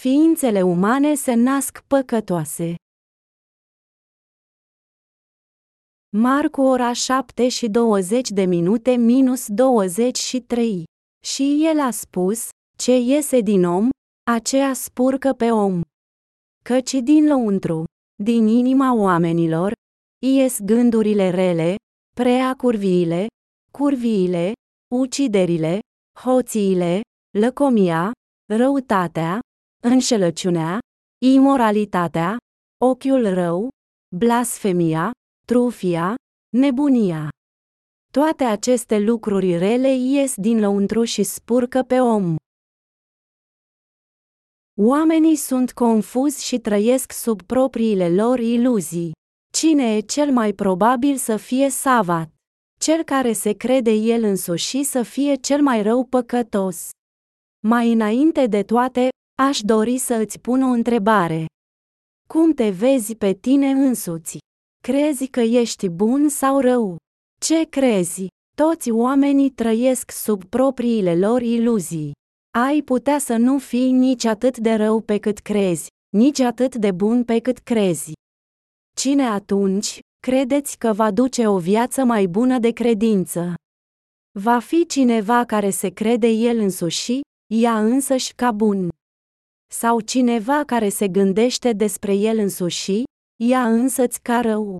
Ființele umane se nasc păcătoase. Marcu ora 7 și 20 de minute minus 23. Și el a spus, ce iese din om, aceea spurcă pe om. Căci din lăuntru, din inima oamenilor, ies gândurile rele, prea curviile, curviile, uciderile, hoțiile, lăcomia, răutatea, înșelăciunea, imoralitatea, ochiul rău, blasfemia, trufia, nebunia. Toate aceste lucruri rele ies din lăuntru și spurcă pe om. Oamenii sunt confuzi și trăiesc sub propriile lor iluzii. Cine e cel mai probabil să fie savat? Cel care se crede el însuși să fie cel mai rău păcătos. Mai înainte de toate, aș dori să îți pun o întrebare. Cum te vezi pe tine însuți? Crezi că ești bun sau rău? Ce crezi? Toți oamenii trăiesc sub propriile lor iluzii. Ai putea să nu fii nici atât de rău pe cât crezi, nici atât de bun pe cât crezi. Cine atunci, credeți că va duce o viață mai bună de credință? Va fi cineva care se crede el însuși, ea însăși ca bun. Sau cineva care se gândește despre el însuși, ea însăți ca rău.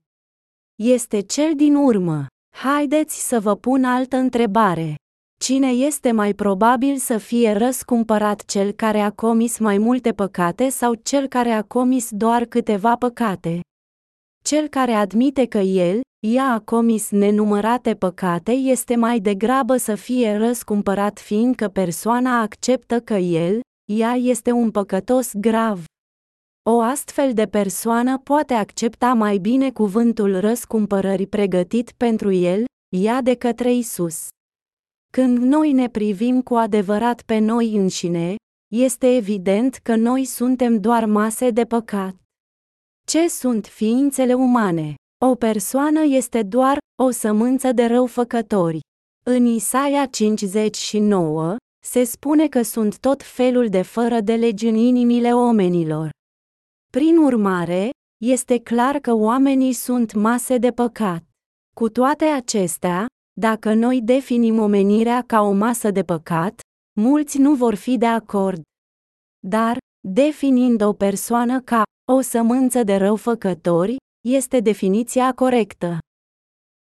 Este cel din urmă. Haideți să vă pun altă întrebare. Cine este mai probabil să fie răscumpărat cel care a comis mai multe păcate sau cel care a comis doar câteva păcate? Cel care admite că el, ea a comis nenumărate păcate este mai degrabă să fie răscumpărat fiindcă persoana acceptă că el, ea este un păcătos grav. O astfel de persoană poate accepta mai bine cuvântul răscumpărării pregătit pentru el, ea de către Isus. Când noi ne privim cu adevărat pe noi înșine, este evident că noi suntem doar mase de păcat. Ce sunt ființele umane? O persoană este doar o sămânță de răufăcători. În Isaia 59, se spune că sunt tot felul de fără de legi în inimile oamenilor. Prin urmare, este clar că oamenii sunt mase de păcat. Cu toate acestea, dacă noi definim omenirea ca o masă de păcat, mulți nu vor fi de acord. Dar, definind o persoană ca o sămânță de răufăcători, este definiția corectă.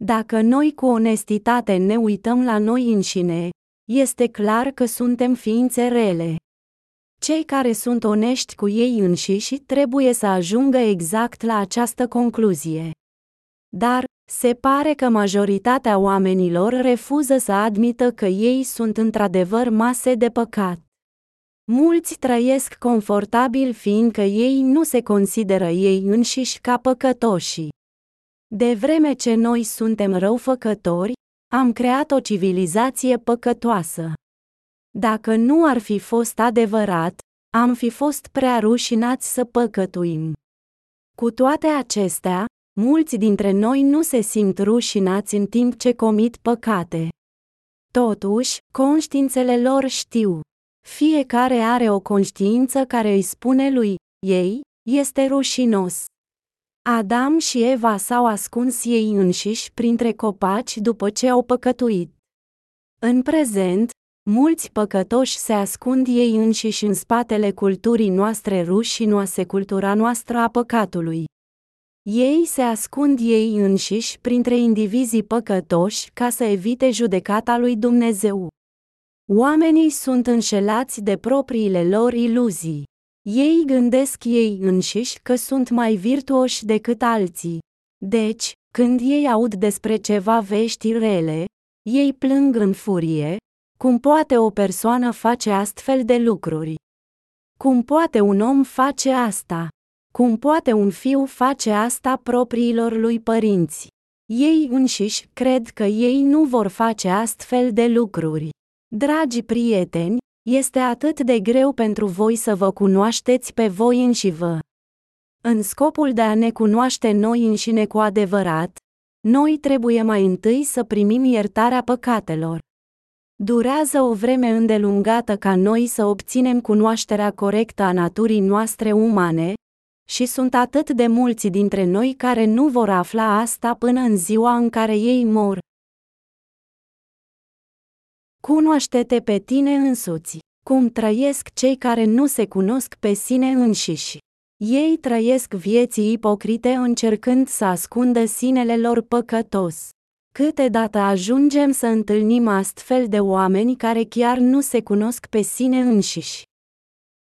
Dacă noi cu onestitate ne uităm la noi înșine, este clar că suntem ființe rele. Cei care sunt onești cu ei înșiși trebuie să ajungă exact la această concluzie. Dar, se pare că majoritatea oamenilor refuză să admită că ei sunt într-adevăr mase de păcat. Mulți trăiesc confortabil fiindcă ei nu se consideră ei înșiși ca păcătoși. De vreme ce noi suntem răufăcători, am creat o civilizație păcătoasă. Dacă nu ar fi fost adevărat, am fi fost prea rușinați să păcătuim. Cu toate acestea, mulți dintre noi nu se simt rușinați în timp ce comit păcate. Totuși, conștiințele lor știu. Fiecare are o conștiință care îi spune lui, ei, este rușinos. Adam și Eva s-au ascuns ei înșiși printre copaci după ce au păcătuit. În prezent, mulți păcătoși se ascund ei înșiși în spatele culturii noastre rușinoase cultura noastră a păcatului. Ei se ascund ei înșiși printre indivizii păcătoși ca să evite judecata lui Dumnezeu. Oamenii sunt înșelați de propriile lor iluzii. Ei gândesc ei înșiși că sunt mai virtuoși decât alții. Deci, când ei aud despre ceva vești rele, ei plâng în furie, cum poate o persoană face astfel de lucruri? Cum poate un om face asta? Cum poate un fiu face asta propriilor lui părinți? Ei înșiși cred că ei nu vor face astfel de lucruri. Dragi prieteni, este atât de greu pentru voi să vă cunoașteți pe voi înși vă. În scopul de a ne cunoaște noi înșine cu adevărat, noi trebuie mai întâi să primim iertarea păcatelor. Durează o vreme îndelungată ca noi să obținem cunoașterea corectă a naturii noastre umane, și sunt atât de mulți dintre noi care nu vor afla asta până în ziua în care ei mor. Cunoaște-te pe tine însuți. Cum trăiesc cei care nu se cunosc pe sine înșiși. Ei trăiesc vieții ipocrite încercând să ascundă sinele lor păcătos. Câteodată ajungem să întâlnim astfel de oameni care chiar nu se cunosc pe sine înșiși.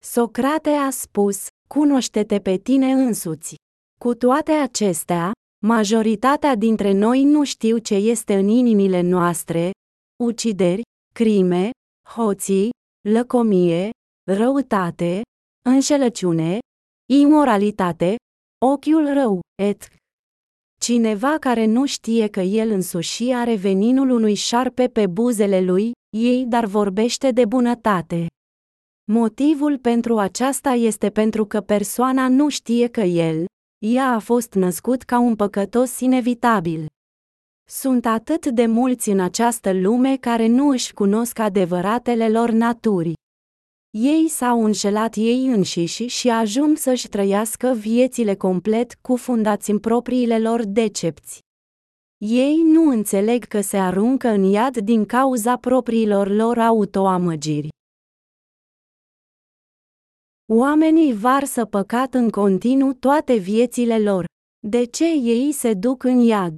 Socrate a spus, cunoaște-te pe tine însuți. Cu toate acestea, majoritatea dintre noi nu știu ce este în inimile noastre, ucideri, crime, hoții, lăcomie, răutate, înșelăciune, imoralitate, ochiul rău, et. Cineva care nu știe că el însuși are veninul unui șarpe pe buzele lui, ei dar vorbește de bunătate. Motivul pentru aceasta este pentru că persoana nu știe că el, ea a fost născut ca un păcătos inevitabil. Sunt atât de mulți în această lume care nu își cunosc adevăratele lor naturi. Ei s-au înșelat ei înșiși și ajung să-și trăiască viețile complet cufundați în propriile lor decepți. Ei nu înțeleg că se aruncă în iad din cauza propriilor lor autoamăgiri. Oamenii varsă păcat în continuu toate viețile lor. De ce ei se duc în iad?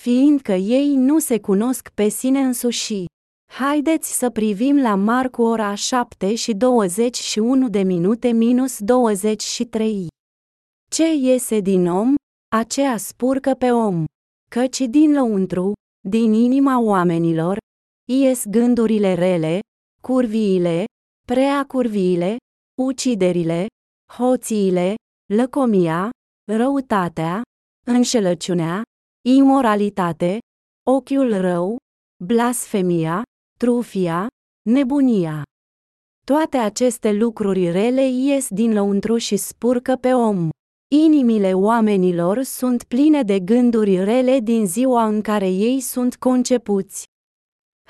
Fiindcă ei nu se cunosc pe sine însuși. Haideți să privim la Marcu ora 7 și 21 de minute minus 23. Ce iese din om, aceea spurcă pe om. Căci din lăuntru, din inima oamenilor, ies gândurile rele, curviile, prea curviile, uciderile, hoțiile, lăcomia, răutatea, înșelăciunea, imoralitate, ochiul rău, blasfemia, trufia, nebunia. Toate aceste lucruri rele ies din lăuntru și spurcă pe om. Inimile oamenilor sunt pline de gânduri rele din ziua în care ei sunt concepuți.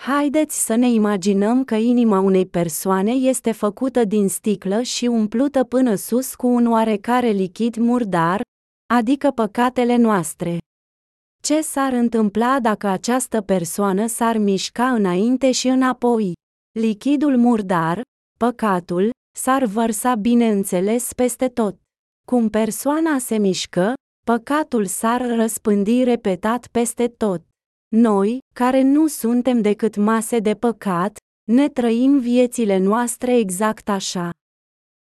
Haideți să ne imaginăm că inima unei persoane este făcută din sticlă și umplută până sus cu un oarecare lichid murdar, adică păcatele noastre. Ce s-ar întâmpla dacă această persoană s-ar mișca înainte și înapoi? Lichidul murdar, păcatul, s-ar vărsa bineînțeles peste tot. Cum persoana se mișcă, păcatul s-ar răspândi repetat peste tot. Noi, care nu suntem decât mase de păcat, ne trăim viețile noastre exact așa.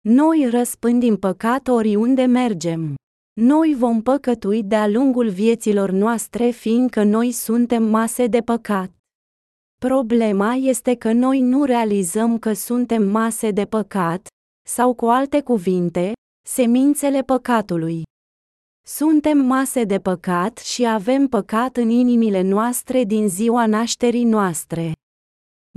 Noi răspândim păcat oriunde mergem. Noi vom păcătui de-a lungul vieților noastre fiindcă noi suntem mase de păcat. Problema este că noi nu realizăm că suntem mase de păcat, sau cu alte cuvinte, semințele păcatului. Suntem mase de păcat și avem păcat în inimile noastre din ziua nașterii noastre.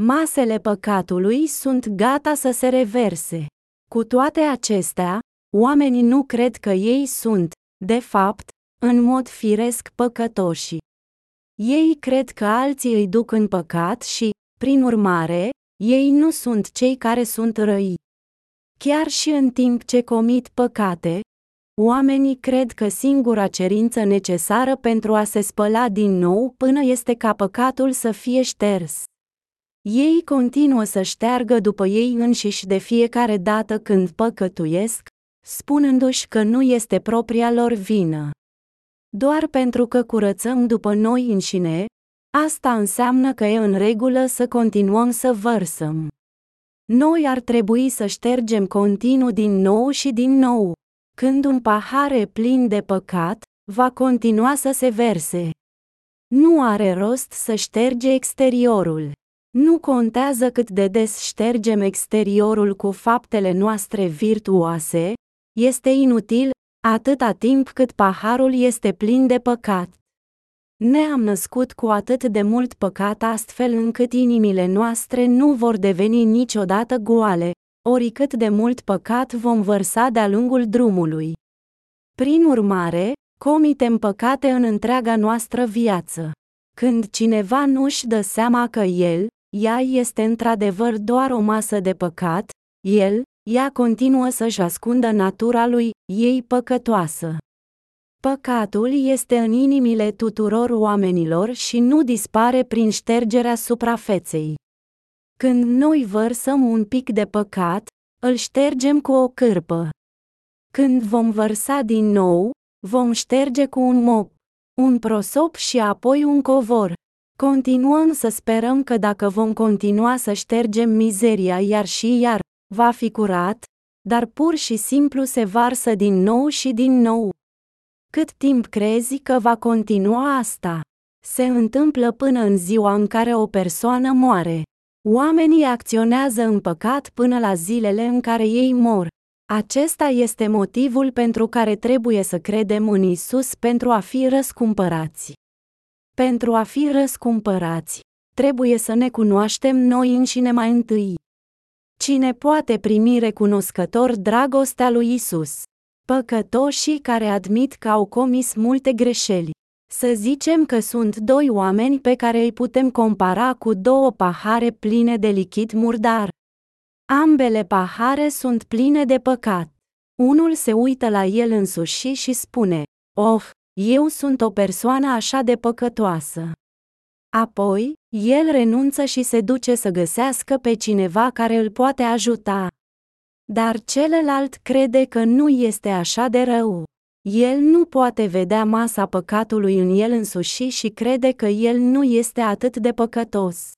Masele păcatului sunt gata să se reverse. Cu toate acestea, oamenii nu cred că ei sunt, de fapt, în mod firesc păcătoși. Ei cred că alții îi duc în păcat și, prin urmare, ei nu sunt cei care sunt răi. Chiar și în timp ce comit păcate, oamenii cred că singura cerință necesară pentru a se spăla din nou până este ca păcatul să fie șters. Ei continuă să șteargă după ei înșiși de fiecare dată când păcătuiesc, spunându-și că nu este propria lor vină. Doar pentru că curățăm după noi înșine, asta înseamnă că e în regulă să continuăm să vărsăm. Noi ar trebui să ștergem continuu din nou și din nou. Când un pahar e plin de păcat, va continua să se verse. Nu are rost să șterge exteriorul. Nu contează cât de des ștergem exteriorul cu faptele noastre virtuoase, este inutil, atâta timp cât paharul este plin de păcat. Ne-am născut cu atât de mult păcat astfel încât inimile noastre nu vor deveni niciodată goale, oricât de mult păcat vom vărsa de-a lungul drumului. Prin urmare, comitem păcate în întreaga noastră viață. Când cineva nu își dă seama că el, ea este într-adevăr doar o masă de păcat, el, ea continuă să-și ascundă natura lui, ei păcătoasă. Păcatul este în inimile tuturor oamenilor și nu dispare prin ștergerea suprafeței. Când noi vărsăm un pic de păcat, îl ștergem cu o cârpă. Când vom vărsa din nou, vom șterge cu un mop, un prosop și apoi un covor. Continuăm să sperăm că dacă vom continua să ștergem mizeria iar și iar, va fi curat, dar pur și simplu se varsă din nou și din nou. Cât timp crezi că va continua asta? Se întâmplă până în ziua în care o persoană moare. Oamenii acționează în păcat până la zilele în care ei mor. Acesta este motivul pentru care trebuie să credem în Isus pentru a fi răscumpărați. Pentru a fi răscumpărați, trebuie să ne cunoaștem noi înșine mai întâi. Cine poate primi recunoscător dragostea lui Isus? Păcătoșii care admit că au comis multe greșeli. Să zicem că sunt doi oameni pe care îi putem compara cu două pahare pline de lichid murdar. Ambele pahare sunt pline de păcat. Unul se uită la el însuși și spune, Oh, eu sunt o persoană așa de păcătoasă. Apoi, el renunță și se duce să găsească pe cineva care îl poate ajuta. Dar celălalt crede că nu este așa de rău. El nu poate vedea masa păcatului în el însuși și crede că el nu este atât de păcătos.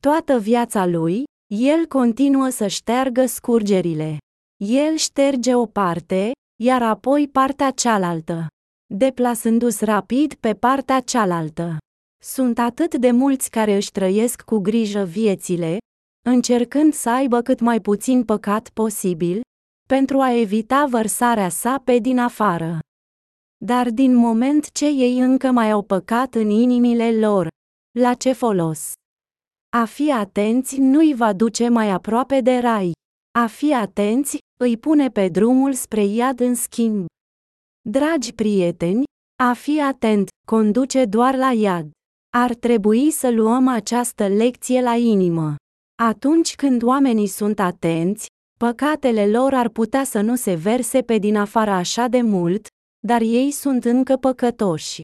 Toată viața lui, el continuă să șteargă scurgerile. El șterge o parte, iar apoi partea cealaltă, deplasându-se rapid pe partea cealaltă. Sunt atât de mulți care își trăiesc cu grijă viețile, încercând să aibă cât mai puțin păcat posibil, pentru a evita vărsarea sa pe din afară. Dar din moment ce ei încă mai au păcat în inimile lor, la ce folos? A fi atenți nu-i va duce mai aproape de rai. A fi atenți îi pune pe drumul spre iad în schimb. Dragi prieteni, a fi atent conduce doar la iad. Ar trebui să luăm această lecție la inimă. Atunci când oamenii sunt atenți, păcatele lor ar putea să nu se verse pe din afară așa de mult, dar ei sunt încă păcătoși.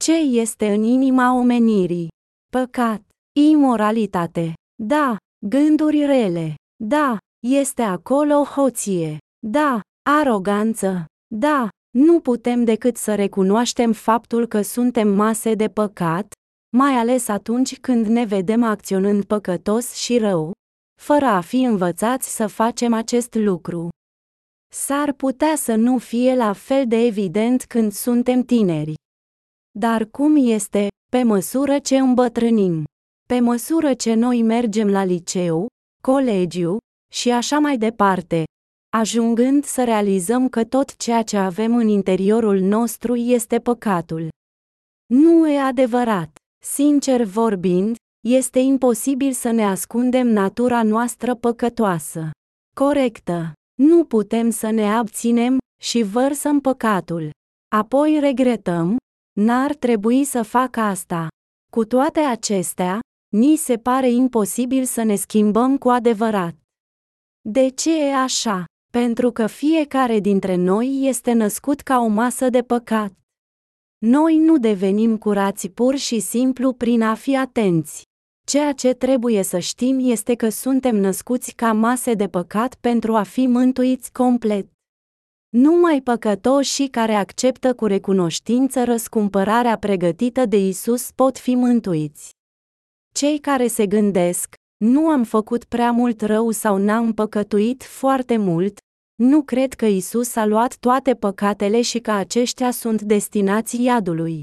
Ce este în inima omenirii? Păcat, imoralitate, da, gânduri rele, da, este acolo hoție, da, aroganță, da, nu putem decât să recunoaștem faptul că suntem mase de păcat, mai ales atunci când ne vedem acționând păcătos și rău, fără a fi învățați să facem acest lucru. S-ar putea să nu fie la fel de evident când suntem tineri. Dar cum este, pe măsură ce îmbătrânim? Pe măsură ce noi mergem la liceu, colegiu și așa mai departe, ajungând să realizăm că tot ceea ce avem în interiorul nostru este păcatul. Nu e adevărat. Sincer vorbind, este imposibil să ne ascundem natura noastră păcătoasă. Corectă. Nu putem să ne abținem și vărsăm păcatul. Apoi regretăm, n-ar trebui să fac asta. Cu toate acestea, ni se pare imposibil să ne schimbăm cu adevărat. De ce e așa? Pentru că fiecare dintre noi este născut ca o masă de păcat. Noi nu devenim curați pur și simplu prin a fi atenți. Ceea ce trebuie să știm este că suntem născuți ca mase de păcat pentru a fi mântuiți complet. Numai păcătoșii care acceptă cu recunoștință răscumpărarea pregătită de Isus pot fi mântuiți. Cei care se gândesc, nu am făcut prea mult rău sau n-am păcătuit foarte mult, nu cred că Isus a luat toate păcatele și că aceștia sunt destinați iadului.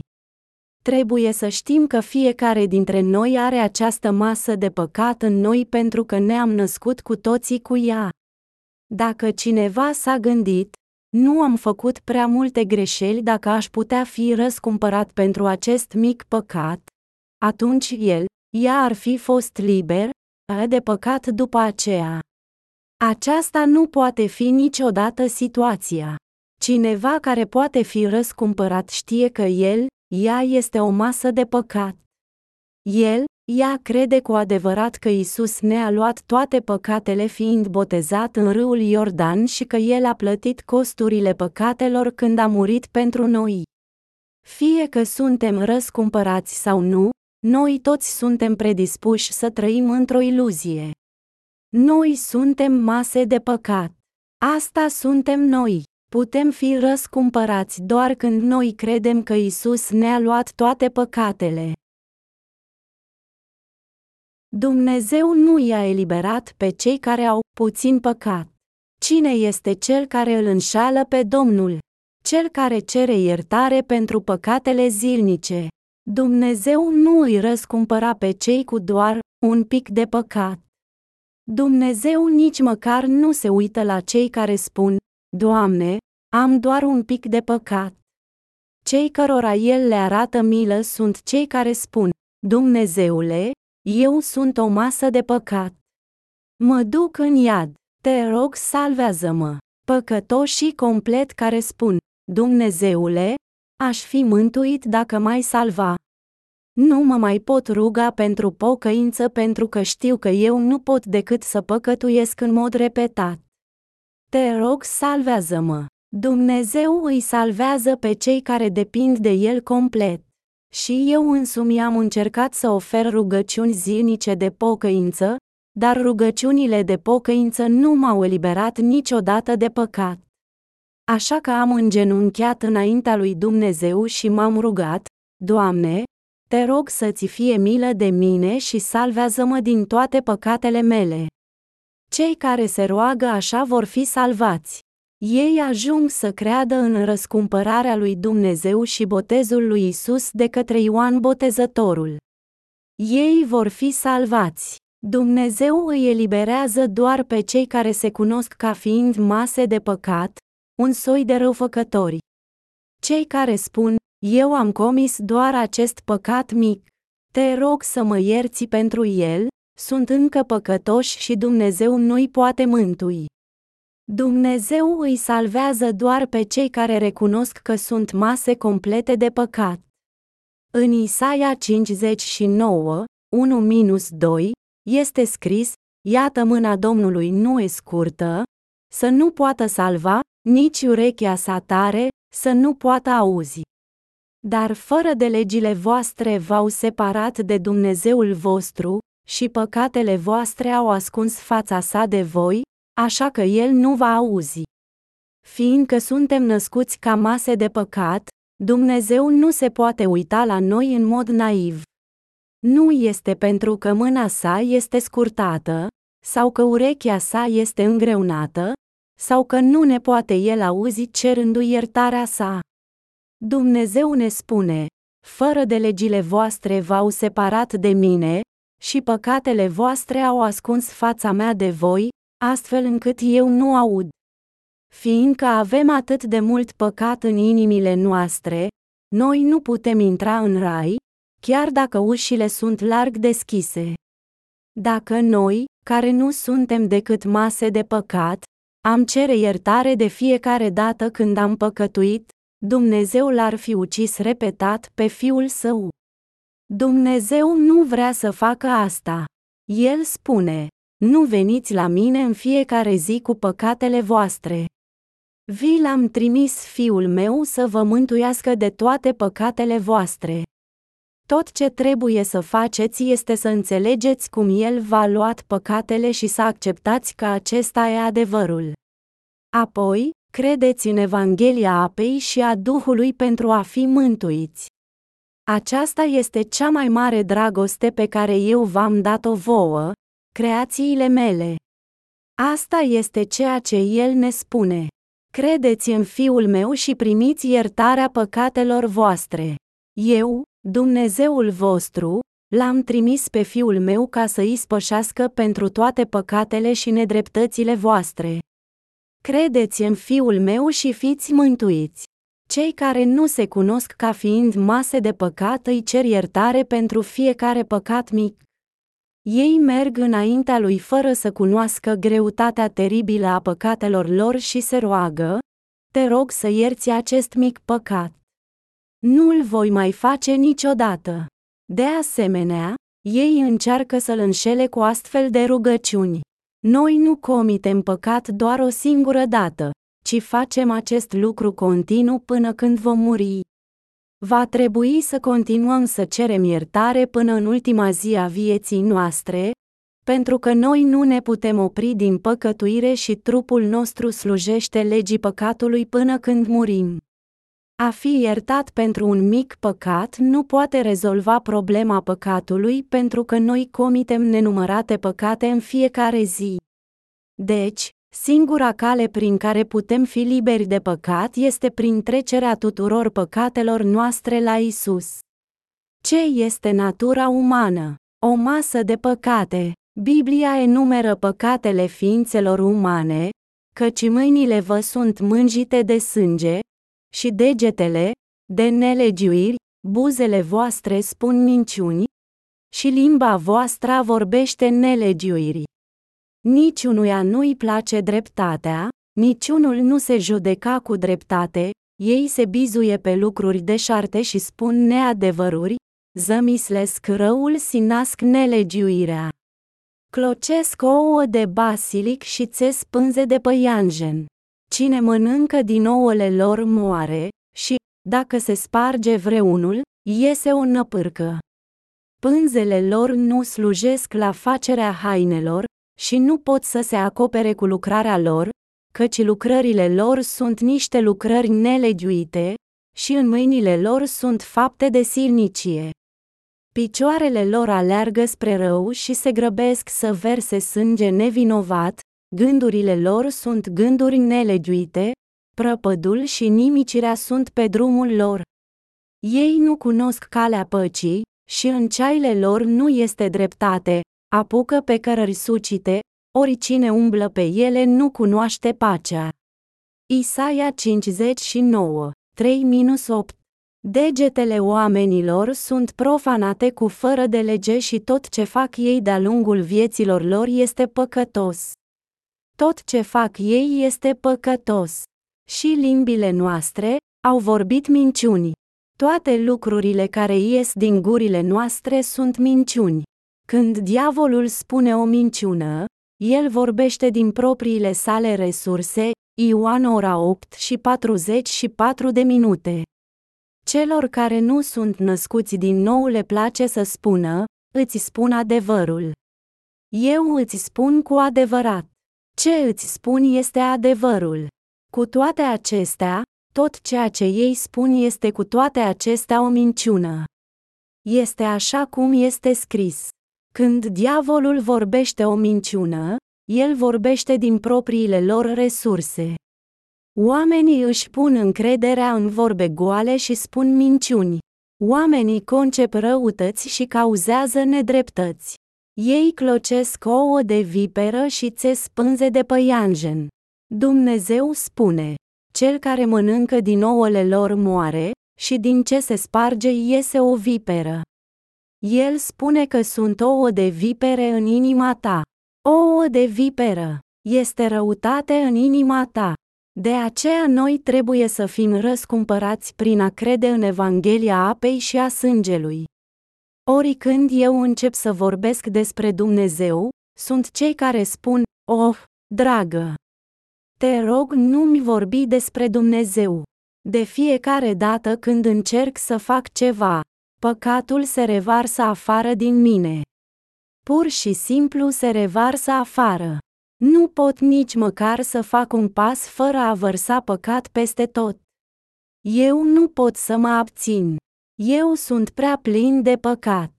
Trebuie să știm că fiecare dintre noi are această masă de păcat în noi pentru că ne-am născut cu toții cu ea. Dacă cineva s-a gândit, nu am făcut prea multe greșeli dacă aș putea fi răscumpărat pentru acest mic păcat, atunci el, ea ar fi fost liber, de păcat după aceea. Aceasta nu poate fi niciodată situația. Cineva care poate fi răscumpărat știe că el, ea este o masă de păcat. El, Ea crede cu adevărat că Isus ne-a luat toate păcatele fiind botezat în râul Iordan și că El a plătit costurile păcatelor când a murit pentru noi. Fie că suntem răscumpărați sau nu, noi toți suntem predispuși să trăim într-o iluzie. Noi suntem mase de păcat. Asta suntem noi. Putem fi răscumpărați doar când noi credem că Isus ne-a luat toate păcatele. Dumnezeu nu i-a eliberat pe cei care au puțin păcat. Cine este cel care îl înșală pe Domnul? Cel care cere iertare pentru păcatele zilnice. Dumnezeu nu îi răscumpăra pe cei cu doar un pic de păcat. Dumnezeu nici măcar nu se uită la cei care spun, Doamne, am doar un pic de păcat. Cei cărora El le arată milă sunt cei care spun, Dumnezeule, eu sunt o masă de păcat. Mă duc în iad, te rog salvează-mă. Păcătoșii complet care spun, Dumnezeule, aș fi mântuit dacă mai salva. Nu mă mai pot ruga pentru pocăință pentru că știu că eu nu pot decât să păcătuiesc în mod repetat. Te rog salvează-mă. Dumnezeu îi salvează pe cei care depind de El complet. Și eu însumi am încercat să ofer rugăciuni zilnice de pocăință, dar rugăciunile de pocăință nu m-au eliberat niciodată de păcat. Așa că am îngenunchiat înaintea lui Dumnezeu și m-am rugat, Doamne, te rog să-ți fie milă de mine și salvează-mă din toate păcatele mele. Cei care se roagă așa vor fi salvați. Ei ajung să creadă în răscumpărarea lui Dumnezeu și botezul lui Isus de către Ioan Botezătorul. Ei vor fi salvați. Dumnezeu îi eliberează doar pe cei care se cunosc ca fiind mase de păcat, un soi de răufăcători. Cei care spun, eu am comis doar acest păcat mic. Te rog să mă ierți pentru el, sunt încă păcătoși și Dumnezeu nu-i poate mântui. Dumnezeu îi salvează doar pe cei care recunosc că sunt mase complete de păcat. În Isaia 59, 1-2, este scris, Iată mâna Domnului nu e scurtă, să nu poată salva, nici urechea sa tare, să nu poată auzi. Dar fără de legile voastre v-au separat de Dumnezeul vostru, și păcatele voastre au ascuns fața sa de voi, așa că el nu va auzi. Fiindcă suntem născuți ca mase de păcat, Dumnezeu nu se poate uita la noi în mod naiv. Nu este pentru că mâna sa este scurtată, sau că urechea sa este îngreunată, sau că nu ne poate el auzi cerându-i iertarea sa. Dumnezeu ne spune, fără de legile voastre v-au separat de mine, și păcatele voastre au ascuns fața mea de voi, astfel încât eu nu aud. Fiindcă avem atât de mult păcat în inimile noastre, noi nu putem intra în rai, chiar dacă ușile sunt larg deschise. Dacă noi, care nu suntem decât mase de păcat, am cere iertare de fiecare dată când am păcătuit, Dumnezeu l-ar fi ucis repetat pe fiul său. Dumnezeu nu vrea să facă asta. El spune, nu veniți la mine în fiecare zi cu păcatele voastre. Vi l-am trimis fiul meu să vă mântuiască de toate păcatele voastre. Tot ce trebuie să faceți este să înțelegeți cum El v-a luat păcatele și să acceptați că acesta e adevărul. Apoi, credeți în Evanghelia apei și a Duhului pentru a fi mântuiți. Aceasta este cea mai mare dragoste pe care eu v-am dat-o vouă, creațiile mele. Asta este ceea ce El ne spune. Credeți în Fiul meu și primiți iertarea păcatelor voastre. Eu, Dumnezeul vostru, l-am trimis pe Fiul meu ca să îi spășească pentru toate păcatele și nedreptățile voastre. Credeți în Fiul meu și fiți mântuiți. Cei care nu se cunosc ca fiind mase de păcat îi cer iertare pentru fiecare păcat mic. Ei merg înaintea lui fără să cunoască greutatea teribilă a păcatelor lor și se roagă, te rog să ierți acest mic păcat. Nu-l voi mai face niciodată. De asemenea, Ei încearcă să-l înșele cu astfel de rugăciuni. Noi nu comitem păcat doar o singură dată, ci facem acest lucru continuu până când vom muri. Va trebui să continuăm să cerem iertare până în ultima zi a vieții noastre, pentru că noi nu ne putem opri din păcătuire și trupul nostru slujește legii păcatului până când murim. A fi iertat pentru un mic păcat nu poate rezolva problema păcatului pentru că noi comitem nenumărate păcate în fiecare zi. Deci, singura cale prin care putem fi liberi de păcat este prin trecerea tuturor păcatelor noastre la Isus. Ce este natura umană? O masă de păcate. Biblia enumeră păcatele ființelor umane, căci mâinile vă sunt mânjite de sânge, și degetele, de nelegiuiri, buzele voastre spun minciuni, și limba voastră vorbește nelegiuiri. Niciunuia nu-i place dreptatea, niciunul nu se judeca cu dreptate, ei se bizuie pe lucruri deșarte și spun neadevăruri, zămislesc răul și nasc nelegiuirea. Clocesc ouă de basilic și țes pânze de păianjen. Cine mănâncă din ouăle lor moare, și, dacă se sparge vreunul, iese o năpârcă. Pânzele lor nu slujesc la facerea hainelor, și nu pot să se acopere cu lucrarea lor, căci lucrările lor sunt niște lucrări nelegiuite, și în mâinile lor sunt fapte de silnicie. Picioarele lor aleargă spre rău și se grăbesc să verse sânge nevinovat, gândurile lor sunt gânduri nelegiuite, prăpădul și nimicirea sunt pe drumul lor. Ei nu cunosc calea păcii, și în ceaile lor nu este dreptate, apucă pe cărări sucite, oricine umblă pe ele nu cunoaște pacea. Isaia 59, 3-8 Degetele oamenilor sunt profanate cu fără de lege și tot ce fac ei de-a lungul vieților lor este păcătos. Tot ce fac ei este păcătos. Și limbile noastre au vorbit minciuni. Toate lucrurile care ies din gurile noastre sunt minciuni. Când diavolul spune o minciună, el vorbește din propriile sale resurse, Ioan ora 8 și 44 de minute. Celor care nu sunt născuți din nou le place să spună, îți spun adevărul. Eu îți spun cu adevărat. Ce îți spun este adevărul. Cu toate acestea, tot ceea ce ei spun este cu toate acestea o minciună. Este așa cum este scris. Când diavolul vorbește o minciună, el vorbește din propriile lor resurse. Oamenii își pun încrederea în vorbe goale și spun minciuni. Oamenii concep răutăți și cauzează nedreptăți. Ei clocesc ouă de viperă și țes pânze de păianjen. Dumnezeu spune, cel care mănâncă din ouăle lor moare, și din ce se sparge iese o viperă. El spune că sunt ouă de vipere în inima ta. Ouă de viperă. Este răutate în inima ta. De aceea noi trebuie să fim răscumpărați prin a crede în Evanghelia apei și a sângelui. Ori când eu încep să vorbesc despre Dumnezeu, sunt cei care spun, oh, dragă, te rog nu-mi vorbi despre Dumnezeu. De fiecare dată când încerc să fac ceva, păcatul se revarsă afară din mine. Pur și simplu se revarsă afară. Nu pot nici măcar să fac un pas fără a vărsa păcat peste tot. Eu nu pot să mă abțin. Eu sunt prea plin de păcat.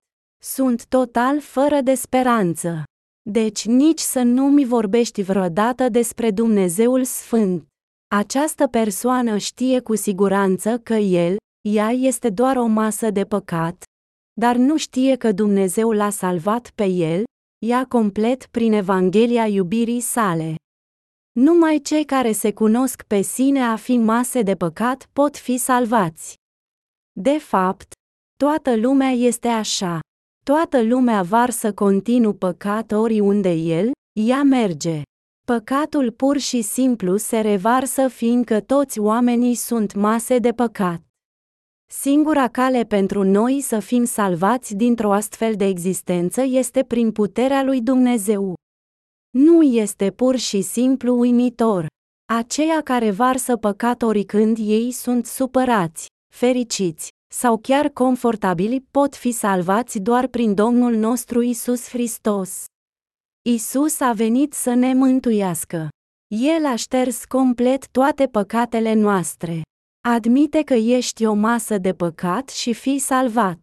Sunt total fără de speranță. Deci nici să nu mi vorbești vreodată despre Dumnezeul Sfânt. Această persoană știe cu siguranță că el, ea este doar o masă de păcat, dar nu știe că Dumnezeu l-a salvat pe el, ea complet prin Evanghelia iubirii sale. Numai cei care se cunosc pe sine a fi mase de păcat pot fi salvați. De fapt, toată lumea este așa. Toată lumea varsă continuu păcat oriunde el, ea merge. Păcatul pur și simplu se revarsă fiindcă toți oamenii sunt mase de păcat. Singura cale pentru noi să fim salvați dintr-o astfel de existență este prin puterea lui Dumnezeu. Nu este pur și simplu uimitor. Aceia care varsă păcat oricând ei sunt supărați, fericiți sau chiar confortabili pot fi salvați doar prin Domnul nostru Isus Hristos. Isus a venit să ne mântuiască. El a șters complet toate păcatele noastre. Admite că ești o masă de păcat și fii salvat.